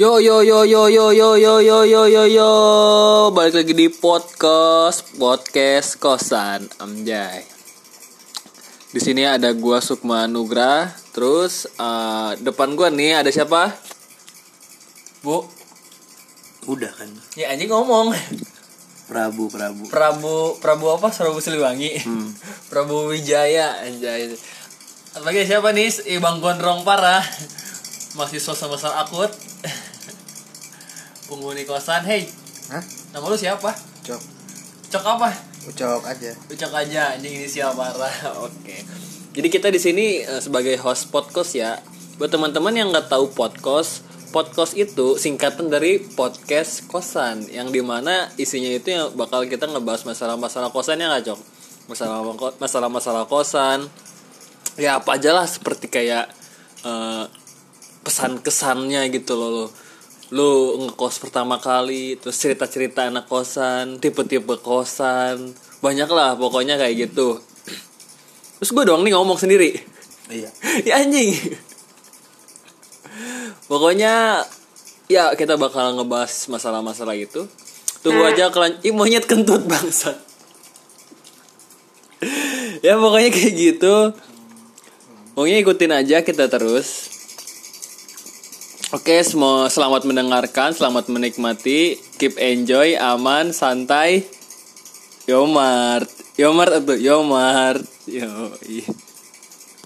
Yo yo yo yo yo yo yo yo yo yo yo balik lagi di podcast podcast kosan Amjay. Di sini ada gua Sukma Nugra, terus eh, depan gua nih ada siapa? Bu. Udah kan Ya anjing ngomong. Prabu Prabu Prabu Prabu apa? Prabu Siliwangi. Prabu Wijaya anjay. Lagi siapa nih? Ibang Gondrong parah. Mahasiswa semester akut. Penghuni kosan. Hey, Hah? nama lu siapa? Cok Cok apa? Ucok aja Ucok aja anjing ini siapa parah. Oke. Jadi kita di sini eh, sebagai host podcast ya. Buat teman-teman yang nggak tahu podcast, podcast itu singkatan dari podcast kosan yang di mana isinya itu yang bakal kita ngebahas masalah-masalah kosan ya nggak cok? Masalah masalah-masalah kosan. Ya apa aja lah seperti kayak eh, pesan-kesannya gitu loh. lo lu ngekos pertama kali terus cerita-cerita anak kosan tipe-tipe kosan. Banyak lah pokoknya kayak gitu. Terus gue doang nih ngomong sendiri. Iya. Ya anjing. Pokoknya ya kita bakal ngebahas masalah-masalah itu. Tunggu aja kelan Ih, monyet kentut bangsat. Ya pokoknya kayak gitu. Pokoknya ikutin aja kita terus Oke, semua selamat mendengarkan, selamat menikmati, keep enjoy, aman, santai. Yomart, Yomart atau Yomart, yo.